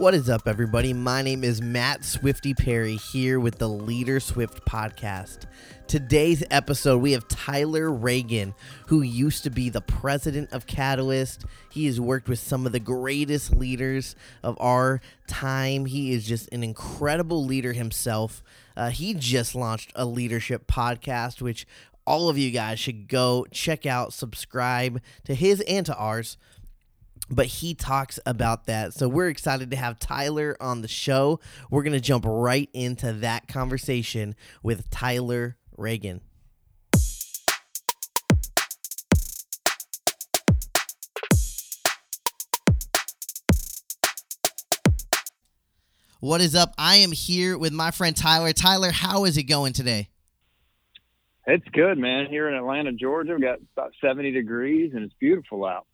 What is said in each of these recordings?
What is up, everybody? My name is Matt Swifty Perry here with the Leader Swift podcast. Today's episode, we have Tyler Reagin, who used to be the president of Catalyst. He has worked with some of the greatest leaders of our time. He is just an incredible leader himself. Uh, he just launched a leadership podcast, which all of you guys should go check out, subscribe to his and to ours but he talks about that. So we're excited to have Tyler on the show. We're going to jump right into that conversation with Tyler Reagin. What is up? I am here with my friend Tyler. Tyler, how is it going today? It's good, man. Here in Atlanta, Georgia, we got about 70 degrees and it's beautiful out.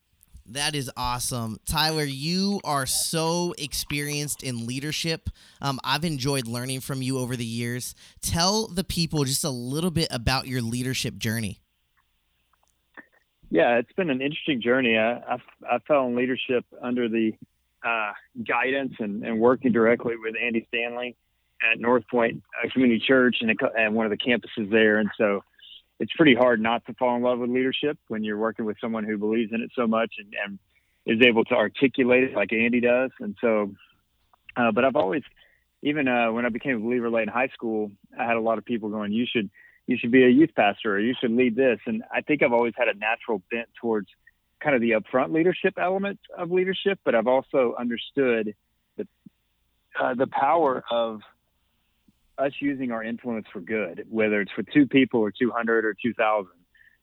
That is awesome. Tyler, you are so experienced in leadership. Um, I've enjoyed learning from you over the years. Tell the people just a little bit about your leadership journey. Yeah, it's been an interesting journey. I, I, I fell in leadership under the uh, guidance and, and, working directly with Andy Stanley at North Point uh, Community Church and, and one of the campuses there. And so it's pretty hard not to fall in love with leadership when you're working with someone who believes in it so much and, and is able to articulate it like Andy does. And so, uh, but I've always, even uh, when I became a believer late in high school, I had a lot of people going, "You should, you should be a youth pastor, or you should lead this." And I think I've always had a natural bent towards kind of the upfront leadership element of leadership, but I've also understood the uh, the power of us using our influence for good, whether it's for two people or 200 or 2,000.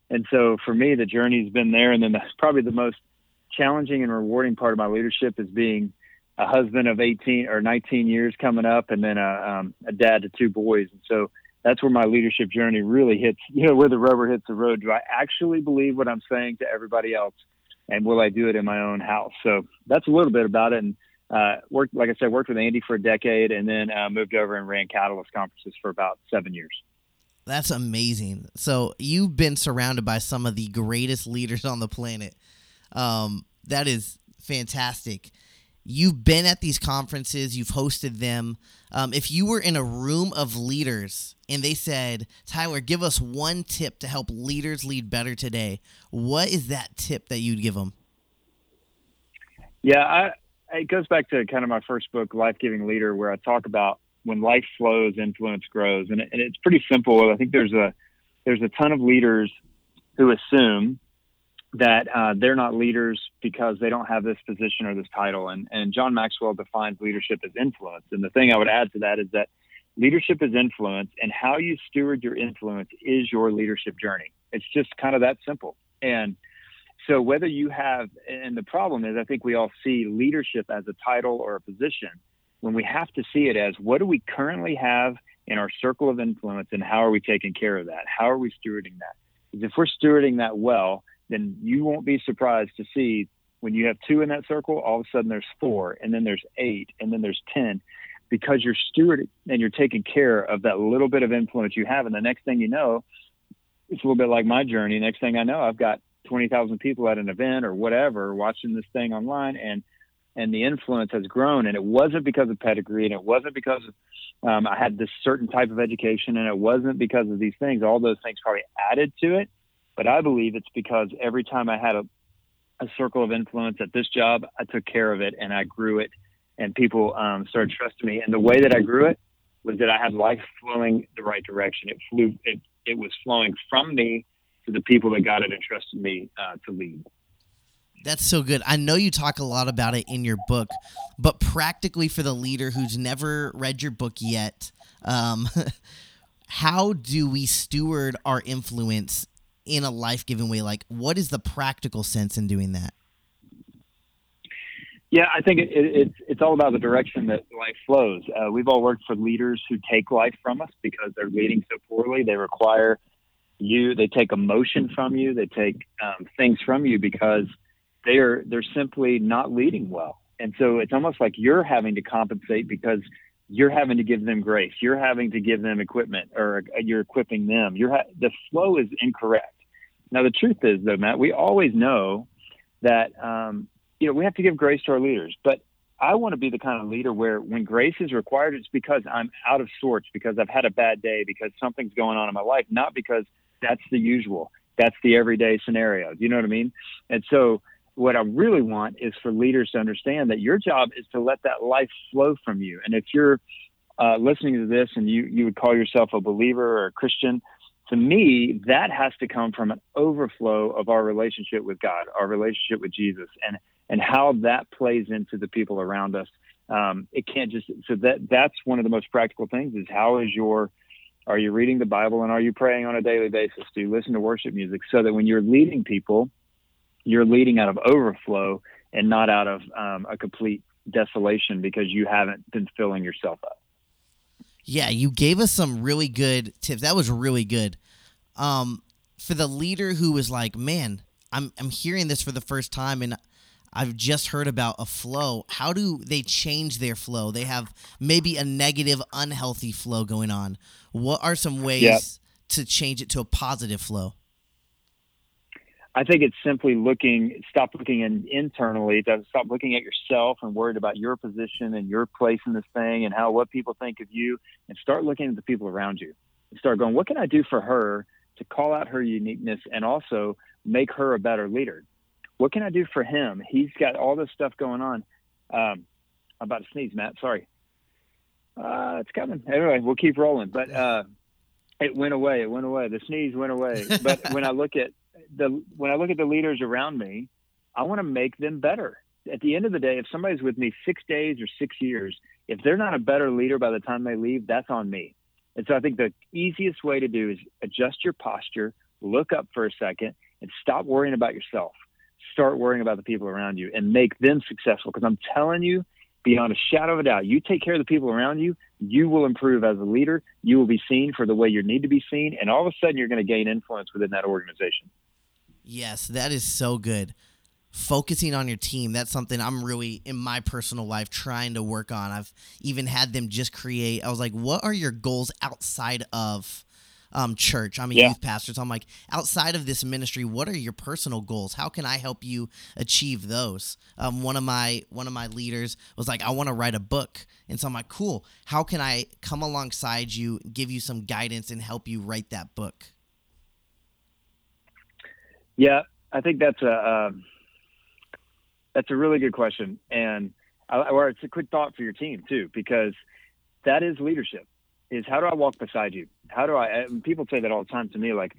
And so for me, the journey's been there. And then that's probably the most challenging and rewarding part of my leadership is being a husband of 18 or 19 years coming up and then a, um, a dad to two boys. And so that's where my leadership journey really hits, you know, where the rubber hits the road. Do I actually believe what I'm saying to everybody else? And will I do it in my own house? So that's a little bit about it. And uh, worked, like I said, worked with Andy for a decade, and then uh, moved over and ran Catalyst conferences for about seven years. That's amazing. So you've been surrounded by some of the greatest leaders on the planet. Um, that is fantastic. You've been at these conferences, you've hosted them. Um, if you were in a room of leaders and they said, Tyler, give us one tip to help leaders lead better today, what is that tip that you'd give them? Yeah, I, it goes back to kind of my first book, Life Giving Leader, where I talk about when life flows, influence grows, and, and it's pretty simple. I think there's a there's a ton of leaders who assume that uh, they're not leaders because they don't have this position or this title. And, and John Maxwell defines leadership as influence. And the thing I would add to that is that leadership is influence, and how you steward your influence is your leadership journey. It's just kind of that simple. And so whether you have, and the problem is, I think we all see leadership as a title or a position when we have to see it as what do we currently have in our circle of influence and how are we taking care of that? How are we stewarding that? Because if we're stewarding that well, then you won't be surprised to see when you have two in that circle, all of a sudden there's four, and then there's eight, and then there's 10, because you're stewarding and you're taking care of that little bit of influence you have. And the next thing you know, it's a little bit like my journey. Next thing I know, I've got 20,000 people at an event or whatever watching this thing online and and the influence has grown. And it wasn't because of pedigree and it wasn't because um, I had this certain type of education and it wasn't because of these things. All those things probably added to it. But I believe it's because every time I had a, a circle of influence at this job I took care of it and I grew it. And people um, started trusting me. And the way that I grew it was that I had life flowing the right direction. It flew it, it was flowing from me to the people that God had entrusted me uh, to lead. That's so good. I know you talk a lot about it in your book, but practically for the leader who's never read your book yet, um, how do we steward our influence in a life giving way? Like, what is the practical sense in doing that? Yeah, I think it, it, it's it's all about the direction that life flows. Uh, we've all worked for leaders who take life from us because they're leading so poorly. They require you they take emotion from you they take um, things from you because they're they're simply not leading well. And so it's almost like you're having to compensate because you're having to give them grace. You're having to give them equipment or you're equipping them. You're ha- the flow is incorrect. Now the truth is though matt we always know that um, you know we have to give grace to our leaders but I want to be the kind of leader where when grace is required, it's because I'm out of sorts, because I've had a bad day, because something's going on in my life, not because that's the usual. That's the everyday scenario. Do you know what I mean? And so, what I really want is for leaders to understand that your job is to let that life flow from you. And if you're uh, listening to this and you you would call yourself a believer or a Christian, to me that has to come from an overflow of our relationship with God, our relationship with Jesus, and and how that plays into the people around us. Um, it can't just so that that's one of the most practical things is how is your are you reading the Bible and are you praying on a daily basis? Do you listen to worship music so that when you're leading people, you're leading out of overflow and not out of um, a complete desolation because you haven't been filling yourself up. Yeah, you gave us some really good tips. That was really good. Um, for the leader who was like, "Man, I'm I'm hearing this for the first time and I've just heard about a flow. How do they change their flow? They have maybe a negative, unhealthy flow going on. What are some ways yep. to change it to a positive flow? I think it's simply looking, stop looking in, internally, stop looking at yourself and worried about your position and your place in this thing and how what people think of you, and start looking at the people around you. And start going, what can I do for her to call out her uniqueness and also make her a better leader? What can I do for him? He's got all this stuff going on. Um, I'm about to sneeze, Matt. Sorry. Uh, it's coming. Anyway, we'll keep rolling. But uh, it went away. It went away. The sneeze went away. But when I look at the when I look at the leaders around me, I want to make them better. At the end of the day, if somebody's with me six days or six years, if they're not a better leader by the time they leave, that's on me. And so I think the easiest way to do is adjust your posture, look up for a second, and stop worrying about yourself. Start worrying about the people around you and make them successful. Because I'm telling you, beyond a shadow of a doubt, you take care of the people around you, you will improve as a leader. You will be seen for the way you need to be seen. And all of a sudden, you're going to gain influence within that organization. Yes, that is so good. Focusing on your team, that's something I'm really in my personal life trying to work on. I've even had them just create, I was like, what are your goals outside of um, church? I'm a yeah. youth pastor, so I'm like, outside of this ministry, what are your personal goals? How can I help you achieve those? Um, one of my one of my leaders was like, I want to write a book, and so I'm like, cool. How can I come alongside you, give you some guidance, and help you write that book? Yeah, I think that's a uh, that's a really good question, and I or it's a quick thought for your team too, because that is leadership. Is how do I walk beside you? How do I? Uh, people say that all the time to me, like,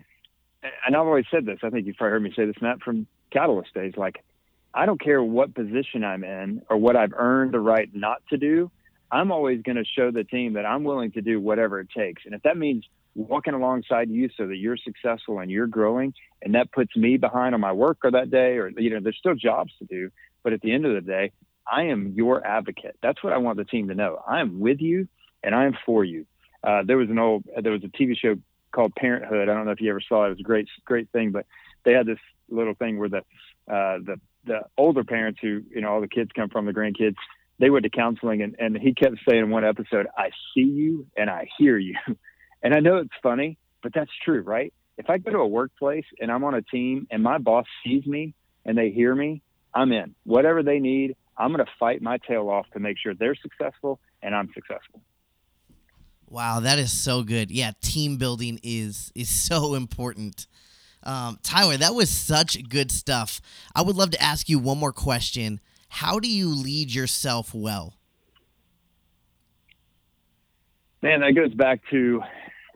and I've always said this. I think you've probably heard me say this, Matt, from Catalyst days. Like, I don't care what position I'm in or what I've earned the right not to do. I'm always going to show the team that I'm willing to do whatever it takes, and if that means walking alongside you so that you're successful and you're growing and that puts me behind on my work or that day or you know there's still jobs to do but at the end of the day i am your advocate that's what i want the team to know i am with you and i am for you uh, there was an old there was a tv show called parenthood i don't know if you ever saw it it was a great great thing but they had this little thing where the uh, the the older parents who you know all the kids come from the grandkids they went to counseling and, and he kept saying in one episode i see you and i hear you And I know it's funny, but that's true, right? If I go to a workplace and I'm on a team and my boss sees me and they hear me, I'm in. Whatever they need, I'm going to fight my tail off to make sure they're successful and I'm successful. Wow, that is so good. Yeah, team building is is so important. Um, Tyler, that was such good stuff. I would love to ask you one more question. How do you lead yourself well? Man, that goes back to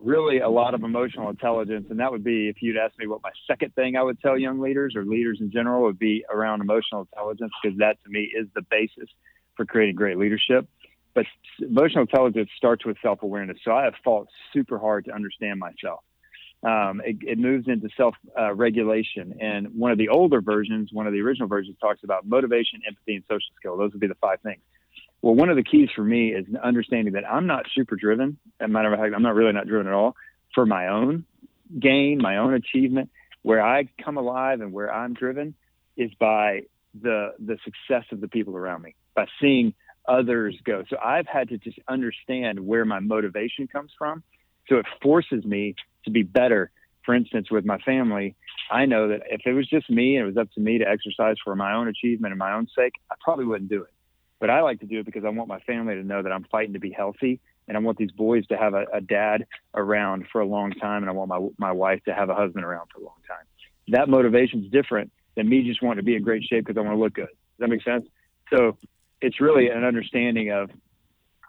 really a lot of emotional intelligence. And that would be if you'd ask me what my second thing I would tell young leaders or leaders in general would be around emotional intelligence, because that to me is the basis for creating great leadership. But emotional intelligence starts with self awareness. So I have fought super hard to understand myself. Um, it, it, moves into self uh, regulation. And one of the older versions, one of the original versions, talks about motivation, empathy, and social skill. Those would be the five things. Well, one of the keys for me is understanding that I'm not super driven. As a matter of fact, I'm not really not driven at all for my own gain, my own achievement. Where I come alive and where I'm driven is by the the success of the people around me, by seeing others go. So I've had to just understand where my motivation comes from. So it forces me to be better. For instance, with my family, I know that if it was just me and it was up to me to exercise for my own achievement and my own sake, I probably wouldn't do it but I like to do it because I want my family to know that I'm fighting to be healthy, and I want these boys to have a, a dad around for a long time, and I want my my wife to have a husband around for a long time. That motivation is different than me just wanting to be in great shape because I want to look good. Does that make sense? So it's really an understanding of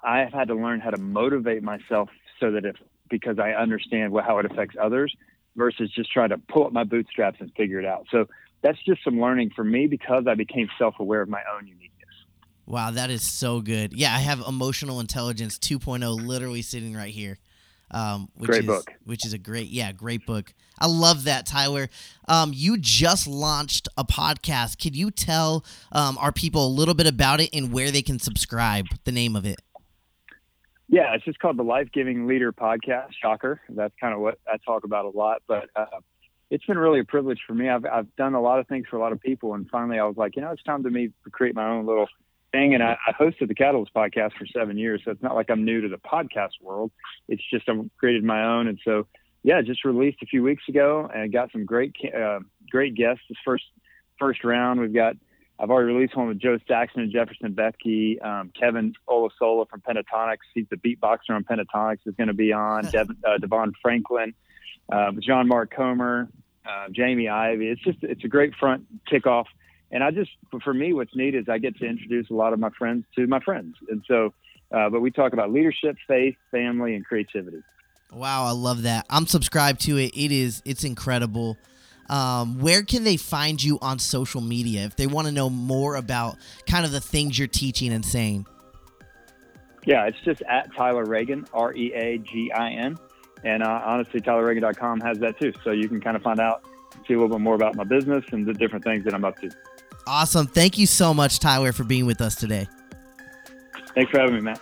I've had to learn how to motivate myself so that if because I understand how it affects others versus just trying to pull up my bootstraps and figure it out. So that's just some learning for me because I became self aware of my own uniqueness. Wow, that is so good. Yeah, I have Emotional Intelligence 2.0 literally sitting right here. Um, which great is, book. Which is a great, yeah, great book. I love that, Tyler. Um, you just launched a podcast. Can you tell um, our people a little bit about it and where they can subscribe? The name of it. Yeah, it's just called the Life Giving Leader Podcast. Shocker. That's kind of what I talk about a lot, but uh, it's been really a privilege for me. I've I've done a lot of things for a lot of people, and finally I was like, you know, it's time to me to create my own little thing. And I, I hosted the Catalyst podcast for seven years, so it's not like I'm new to the podcast world. It's just I've created my own, and so yeah, just released a few weeks ago, and got some great uh, great guests. This first first round, we've got I've already released one with Jo Saxton and Jefferson Bethke. Um, Kevin Olusola from Pentatonix, he's the beatboxer on Pentatonix, is going to be on. Uh, DeVon Franklin, uh, John Mark Comer, uh, Jamie Ivey. It's just it's a great front kickoff and I just, for me, what's neat is I get to introduce a lot of my friends to my friends. And so, uh, but we talk about leadership, faith, family, and creativity. Wow, I love that. I'm subscribed to it. It is, it's incredible. Um, where can they find you on social media if they want to know more about kind of the things you're teaching and saying? Yeah, it's just at Tyler Reagin, R E A G I N. And uh, honestly, TylerReagin.com has that too. So you can kind of find out, see a little bit more about my business and the different things that I'm up to. Awesome. Thank you so much, Tyler, for being with us today. Thanks for having me, Matt.